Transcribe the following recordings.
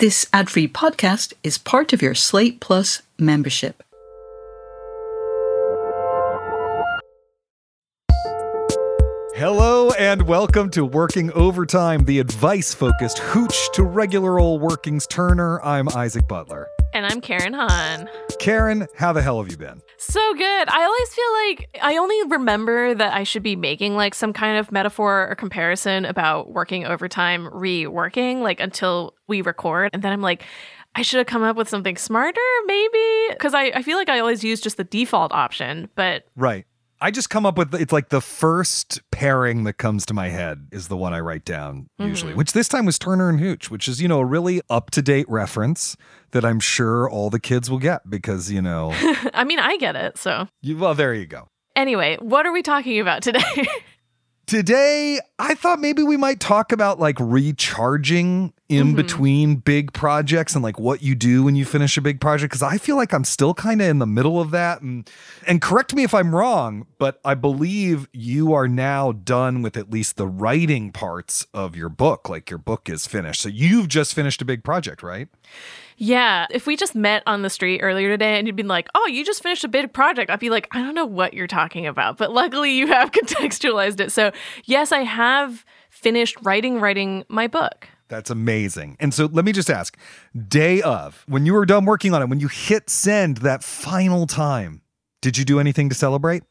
This ad free podcast is part of your Slate Plus membership. Hello and welcome to Working Overtime, the advice focused hooch to regular old workings Turner. I'm Isaac Butler. And I'm Karen Han. Karen, how the hell have you been? So good. I always feel like I only remember that I should be making like some kind of metaphor or comparison about working overtime, reworking, like until we record. And then I'm like, I should have come up with something smarter, maybe. Because I, I feel like I always use just the default option, but. Right. I just come up with it's like the first pairing that comes to my head is the one I write down usually, Mhm. which this time was Turner and Hooch, which is, you know, a really up to date reference that I'm sure all the kids will get because, you know, I mean, I get it. So, you, well, there you go. anyway, what are we talking about today? Today, I thought maybe we might talk about like recharging in Mhm. between big projects and like what you do when you finish a big project cuz I feel like I'm still kind of in the middle of that and and correct me if I'm wrong, but I believe you are now done with at least the writing parts of your book, like your book is finished. So you've just finished a big project, right? yeah. If we just met on the street earlier today and you'd been like, oh, you just finished a big project, I'd be like, I don't know what you're talking about. But luckily, you have contextualized it. So, yes, I have finished writing, writing my book. That's amazing. And so let me just ask, day of, when you were done working on it, when you hit send that final time, did you do anything to celebrate?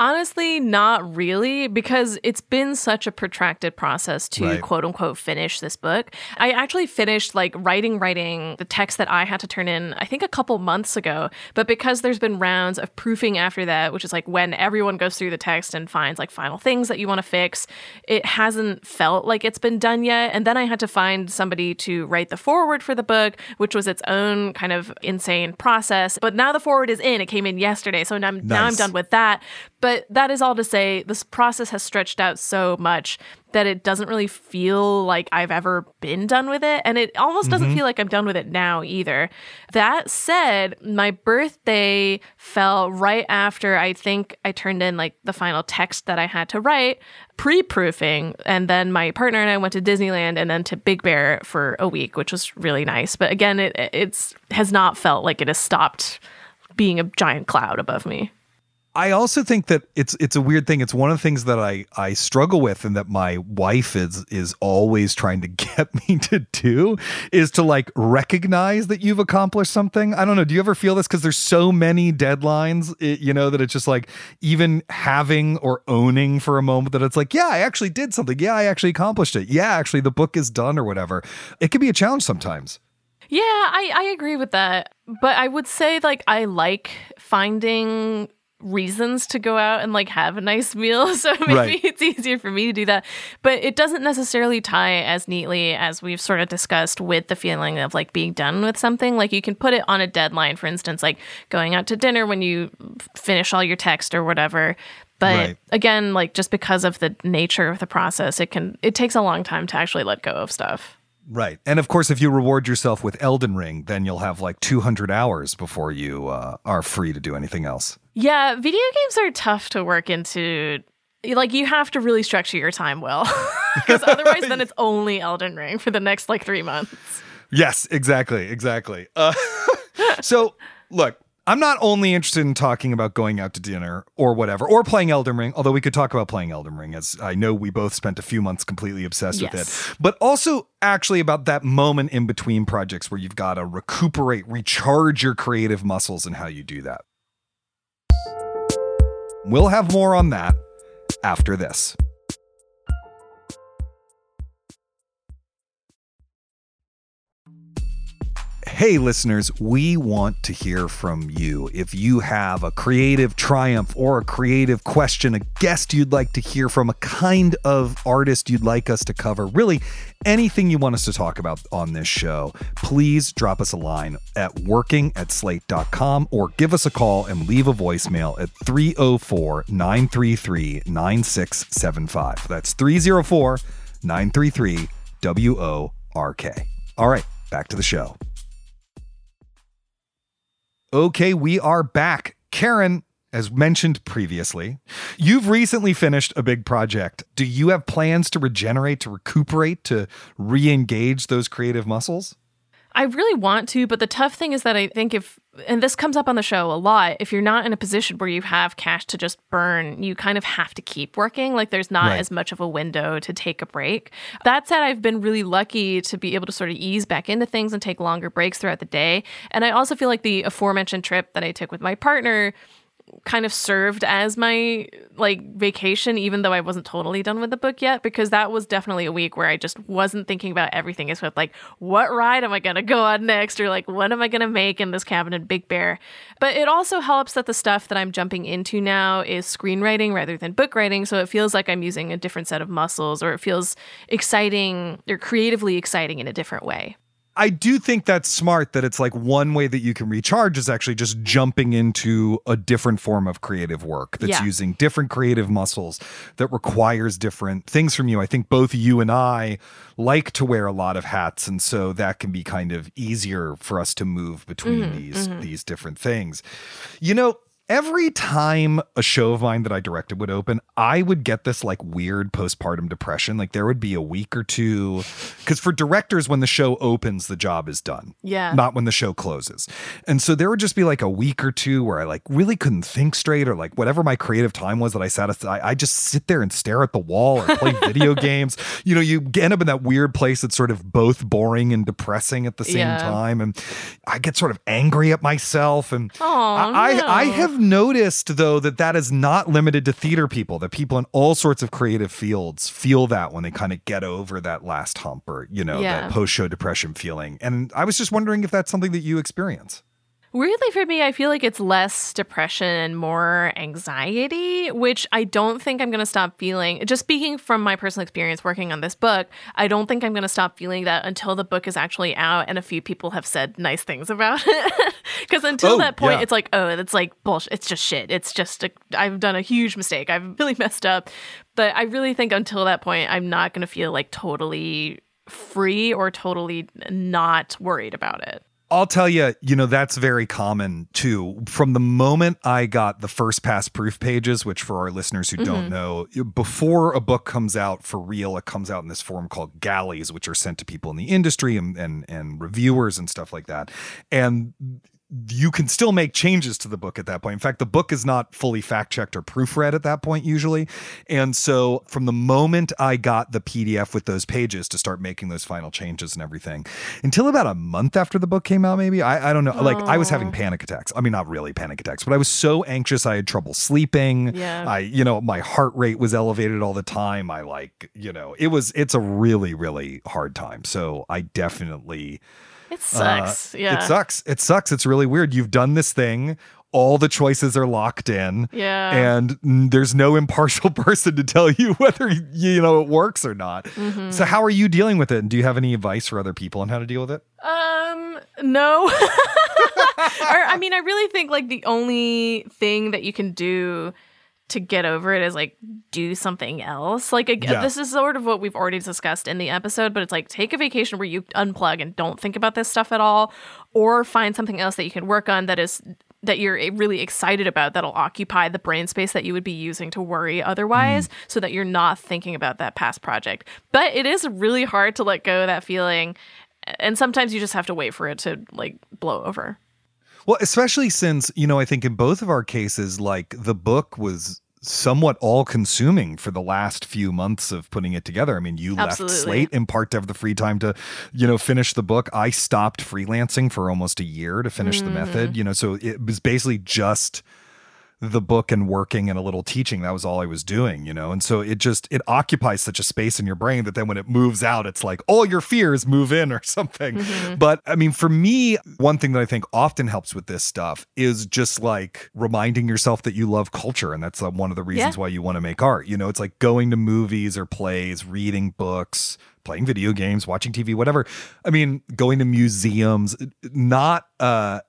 Honestly, not really, because it's been such a protracted process to Right. quote unquote finish this book. I actually finished like writing, writing the text that I had to turn in, I think a couple months ago. But because there's been rounds of proofing after that, which is like when everyone goes through the text and finds like final things that you want to fix, it hasn't felt like it's been done yet. And then I had to find somebody to write the foreword for the book, which was its own kind of insane process. But now the foreword is in. It came in yesterday. So now, I'm now I'm done with that. But that is all to say, this process has stretched out so much that it doesn't really feel like I've ever been done with it. And it almost doesn't mm-hmm. feel like I'm done with it now either. That said, my birthday fell right after I think I turned in like the final text that I had to write, pre proofing. And then my partner and I went to Disneyland and then to Big Bear for a week, which was really nice. But again, it it's has not felt like it has stopped being a giant cloud above me. I also think that it's it's a weird thing. It's one of the things that I I struggle with and that my wife is is always trying to get me to do is to like recognize that you've accomplished something. I don't know. Do you ever feel this cuz there's so many deadlines, it, you know, that it's just like even having or owning for a moment that it's like, yeah, I actually did something. Yeah, I actually accomplished it. Yeah, actually the book is done or whatever. It can be a challenge sometimes. Yeah, I, I agree with that. But I would say like I like finding reasons to go out and like have a nice meal. So maybe Right. it's easier for me to do that. But it doesn't necessarily tie as neatly as we've sort of discussed with the feeling of like being done with something. Like you can put it on a deadline, for instance, like going out to dinner when you finish all your text or whatever. But Right. again, like just because of the nature of the process, it can it takes a long time to actually let go of stuff. Right. And of course, if you reward yourself with Elden Ring, then you'll have like 200 hours before you uh, are free to do anything else. Yeah, video games are tough to work into. Like you have to really structure your time well, because otherwise, then it's only Elden Ring for the next like three months. Yes, exactly. Exactly. Uh, so, look, I'm not only interested in talking about going out to dinner or whatever, or playing Elden Ring, although we could talk about playing Elden Ring, as I know we both spent a few months completely obsessed with it, but also actually about that moment in between projects where you've got to recuperate, recharge your creative muscles, and how you do that. We'll have more on that after this. Hey, listeners, we want to hear from you. If you have a creative triumph or a creative question, a guest you'd like to hear from, a kind of artist you'd like us to cover, really anything you want us to talk about on this show, please drop us a line at working at slate.com or give us a call and leave a voicemail at 304 933 9675. That's 304 933 W O R K. All right, back to the show. Okay, we are back. Karen, as mentioned previously, you've recently finished a big project. Do you have plans to regenerate, to recuperate, to re engage those creative muscles? I really want to, but the tough thing is that I think if, and this comes up on the show a lot, if you're not in a position where you have cash to just burn, you kind of have to keep working. Like there's not Right. as much of a window to take a break. That said, I've been really lucky to be able to sort of ease back into things and take longer breaks throughout the day. And I also feel like the aforementioned trip that I took with my partner kind of served as my like vacation even though I wasn't totally done with the book yet because that was definitely a week where I just wasn't thinking about everything. As with like what ride am I going to go on next? Or like what am I going to make in this cabin in Big Bear? But it also helps that the stuff that I'm jumping into now is screenwriting rather than book writing so it feels like I'm using a different set of muscles or it feels exciting or creatively exciting in a different way I do think that's smart that it's like one way that you can recharge is actually just jumping into a different form of creative work that's Yeah. using different creative muscles that requires different things from you. I think both you and I like to wear a lot of hats and so that can be kind of easier for us to move between mm-hmm, these mm-hmm. these different things. You know, Every time a show of mine that I directed would open, I would get this like weird postpartum depression. Like there would be a week or two. Because for directors, when the show opens, the job is done yeah not when the show closes. And so there would just be like a week or two where I like really couldn't think straight or like whatever my creative time was that I sat aside, I just sit there and stare at the wall or play video games. You know, you end up in that weird place that's sort of both boring and depressing at the same Yeah. time. And I get sort of angry at myself. And I, no. I have noticed though that that is not limited to theater people, that people in all sorts of creative fields feel that when they kind of get over that last hump or, you know, Yeah. that post show depression feeling. And I was just wondering if that's something that you experience. Weirdly for me, I feel like it's less depression and more anxiety, which I don't think I'm going to stop feeling. Just speaking from my personal experience working on this book, I don't think I'm going to stop feeling that until the book is actually out and a few people have said nice things about it. Because until Oh, that point, yeah. it's like, oh, it's like bullshit. It's just shit. It's just, a, I've done a huge mistake. I've really messed up. But I really think until that point, I'm not going to feel like totally free or totally not worried about it. I'll tell you, you know, that's very common too. From the moment I got the first pass proof pages, which for our listeners who don't mm-hmm. know, before a book comes out for real, it comes out in this form called galleys, which are sent to people in the industry and and, and reviewers and stuff like that. And you can still make changes to the book at that point. In fact, the book is not fully fact checked or proofread at that point, usually. And so, from the moment I got the PDF with those pages to start making those final changes and everything, until about a month after the book came out, maybe I, I don't know. Like, I was having panic attacks. I mean, not really panic attacks, but I was so anxious. I had trouble sleeping. Yeah. I, you know, my heart rate was elevated all the time. I like, you know, it was, it's a really, really hard time. So, I definitely. It sucks. Uh, yeah. It sucks. It sucks. It's really weird. You've done this thing. All the choices are locked in. Yeah. And there's no impartial person to tell you whether you know it works or not. Mm-hmm. So how are you dealing with it? And do you have any advice for other people on how to deal with it? Um, no. or I mean, I really think like the only thing that you can do to get over it is like do something else. Like Yeah. this is sort of what we've already discussed in the episode, but it's like take a vacation where you unplug and don't think about this stuff at all or find something else that you can work on that is that you're eh, really excited about that'll occupy the brain space that you would be using to worry otherwise so that you're not thinking about that past project. But it is really hard to let go of that feeling and sometimes you just have to wait for it to like blow over. Well, especially since, you know, I think in both of our cases, like the book was somewhat all consuming for the last few months of putting it together. I mean, you Absolutely. left Slate in part to have the free time to, you know, finish the book. I stopped freelancing for almost a year to finish the method, mm. you know, so it was basically just the book and working and a little teaching that was all i was doing you know? And so it just it occupies such a space in your brain that then when it moves out it's like all your fears move in or something. But i mean for me one thing that i think often helps with this stuff is just like reminding yourself that you love culture and that's uh, one of the reasons Yeah. why you want to make art you know? It's like going to movies or plays reading books playing video games watching tv whatever. I mean going to museums not uh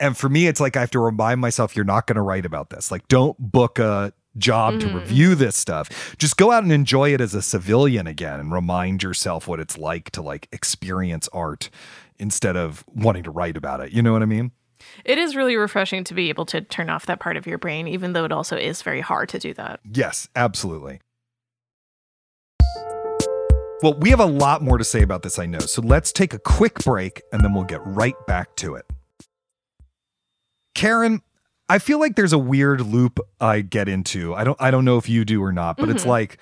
and for me it's like i have to remind myself you're not going to write about this like don't book a job to mm. review this stuff just go out and enjoy it as a civilian again and remind yourself what it's like to like experience art instead of wanting to write about it you know what i mean It is really refreshing to be able to turn off that part of your brain, even though it also is very hard to do that. yes absolutely Well, we have a lot more to say about this, I know. So let's take a quick break and then we'll get right back to it. Karen, I feel like there's a weird loop I get into. I don't I don't know if you do or not, but mm-hmm. it's like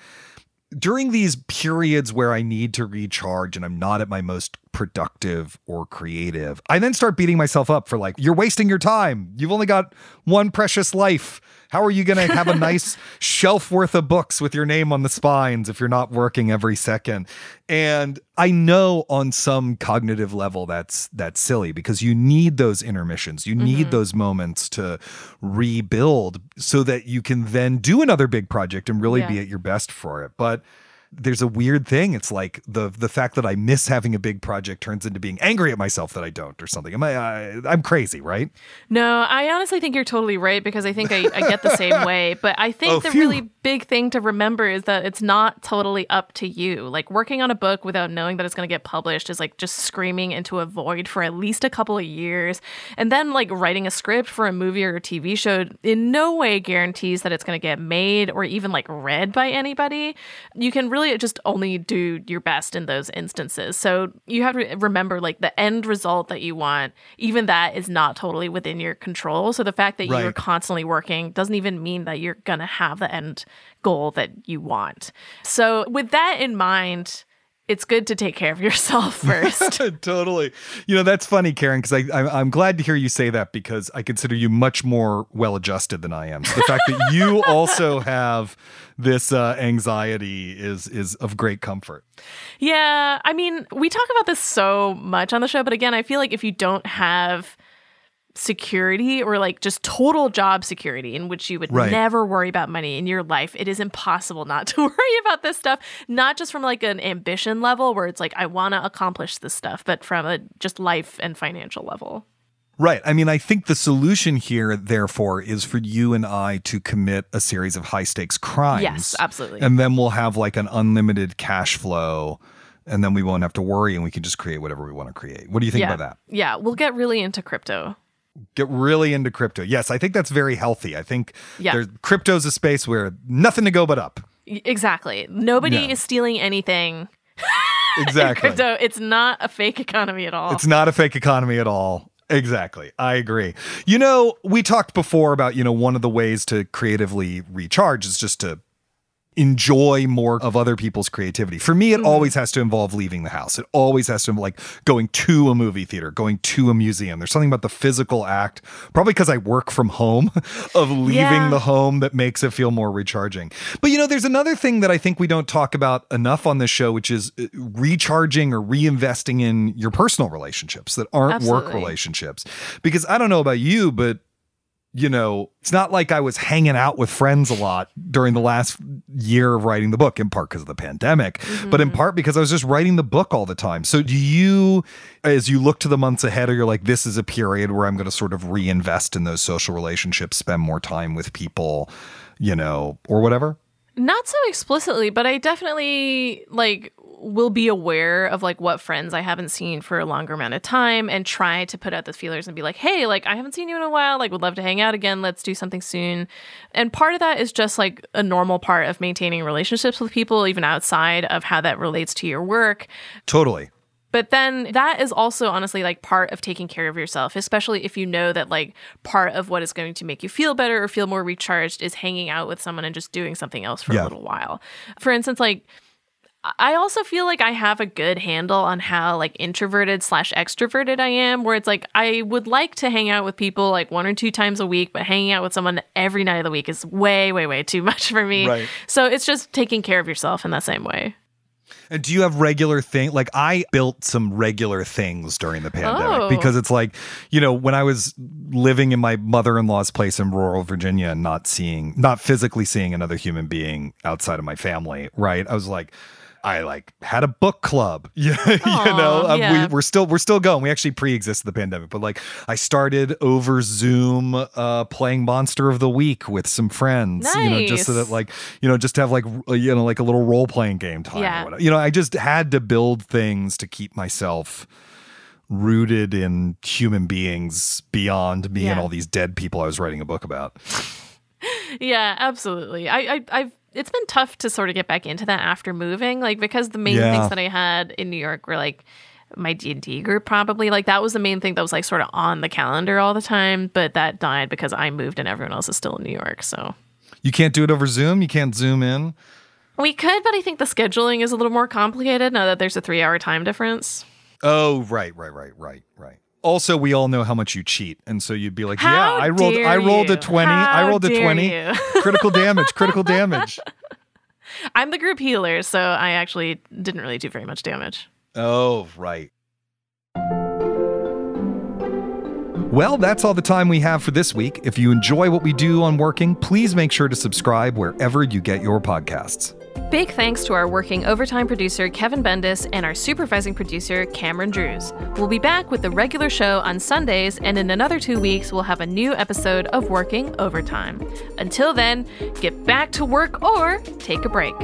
during these periods where I need to recharge and I'm not at my most productive or creative, I then start beating myself up for like, you're wasting your time. You've only got one precious life. How are you going to have a nice shelf worth of books with your name on the spines if you're not working every second? And I know on some cognitive level that's that's silly because you need those intermissions. You need mm-hmm. those moments to rebuild so that you can then do another big project and really yeah. be at your best for it. But there's a weird thing. It's like the the fact that I miss having a big project turns into being angry at myself that I don't or something. Am I? I am crazy, right? No, I honestly think you're totally right because I think I, I get the same way. But I think oh, the phew. really big thing to remember is that it's not totally up to you. Like working on a book without knowing that it's going to get published is like just screaming into a void for at least a couple of years, and then like writing a script for a movie or a TV show in no way guarantees that it's going to get made or even like read by anybody. You can really really just only do your best in those instances. So you have to remember like the end result that you want, even that is not totally within your control. So the fact that right. you're constantly working doesn't even mean that you're going to have the end goal that you want. So with that in mind, it's good to take care of yourself first. totally. You know, that's funny, Karen, because I, I, am glad to hear you say that because I consider you much more well adjusted than I am. So the fact that you also have this uh, anxiety is is of great comfort. Yeah. I mean, we talk about this so much on the show, but again, I feel like if you don't have security or like just total job security in which you would right. never worry about money in your life it is impossible not to worry about this stuff not just from like an ambition level where it's like i want to accomplish this stuff but from a just life and financial level Right. I mean, I think the solution here, therefore, is for you and I to commit a series of high stakes crimes. Yes, absolutely. And then we'll have like an unlimited cash flow and then we won't have to worry and we can just create whatever we want to create. What do you think yeah. about that? Yeah, we'll get really into crypto get really into crypto. Yes, I think that's very healthy. I think yeah. crypto's a space where nothing to go but up. Exactly. Nobody yeah. is stealing anything. Exactly. crypto, it's not a fake economy at all. It's not a fake economy at all. Exactly. I agree. You know, we talked before about, you know, one of the ways to creatively recharge is just to enjoy more of other people's creativity. For me, it mm-hmm. always has to involve leaving the house. It always has to like going to a movie theater, going to a museum. There's something about the physical act, probably because I work from home, of leaving yeah. the home that makes it feel more recharging. But you know, there's another thing that I think we don't talk about enough on this show, which is uh, recharging or reinvesting in your personal relationships that aren't Absolutely. work relationships. Because I don't know about you, but you know, it's not like I was hanging out with friends a lot during the last year of writing the book, in part because of the pandemic, mm-hmm. but in part because I was just writing the book all the time. So, do you, as you look to the months ahead, or you're like, this is a period where I'm going to sort of reinvest in those social relationships, spend more time with people, you know, or whatever? Not so explicitly, but I definitely like will be aware of like what friends I haven't seen for a longer amount of time and try to put out the feelers and be like, hey, like I haven't seen you in a while, like would love to hang out again, let's do something soon. And part of that is just like a normal part of maintaining relationships with people, even outside of how that relates to your work. Totally. But then that is also honestly like part of taking care of yourself, especially if you know that like part of what is going to make you feel better or feel more recharged is hanging out with someone and just doing something else for yeah. a little while. For instance, like I also feel like I have a good handle on how like introverted slash extroverted I am, where it's like I would like to hang out with people like one or two times a week, but hanging out with someone every night of the week is way, way, way too much for me. Right. So it's just taking care of yourself in that same way. And do you have regular thing? Like I built some regular things during the pandemic oh. because it's like, you know, when I was living in my mother-in-law's place in rural Virginia and not seeing, not physically seeing another human being outside of my family, right? I was like, I like had a book club. Yeah. You know, um, yeah. we, we're still we're still going. We actually pre-existed the pandemic, but like I started over Zoom uh, playing Monster of the Week with some friends. Nice. You know, just so that like you know, just to have like you know like a little role playing game time. Yeah. Or whatever. You know, I just had to build things to keep myself rooted in human beings beyond me yeah. and all these dead people I was writing a book about. yeah, absolutely. I, I I've it's been tough to sort of get back into that after moving, like because the main Yeah. things that I had in New York were like my D&D group probably like that was the main thing that was like sort of on the calendar all the time but that died because I moved and everyone else is still in New York so You can't do it over Zoom. You can't zoom in. we could but I think the scheduling is a little more complicated now that there's a 3 hour time difference Oh, right, right, right, right, right. Also, we all know how much you cheat, and so you'd be like, How "Yeah, I rolled, I rolled a you? twenty. I rolled a twenty. critical damage. Critical damage. I'm the group healer so I actually didn't really do very much damage Oh, right. Well, that's all the time we have for this week. If you enjoy what we do on Working, please make sure to subscribe wherever you get your podcasts. Big thanks to our working overtime producer, Kevin Bendis, and our supervising producer, Cameron Drews. We'll be back with the regular show on Sundays, and in another two weeks, we'll have a new episode of Working Overtime. Until then, get back to work or take a break.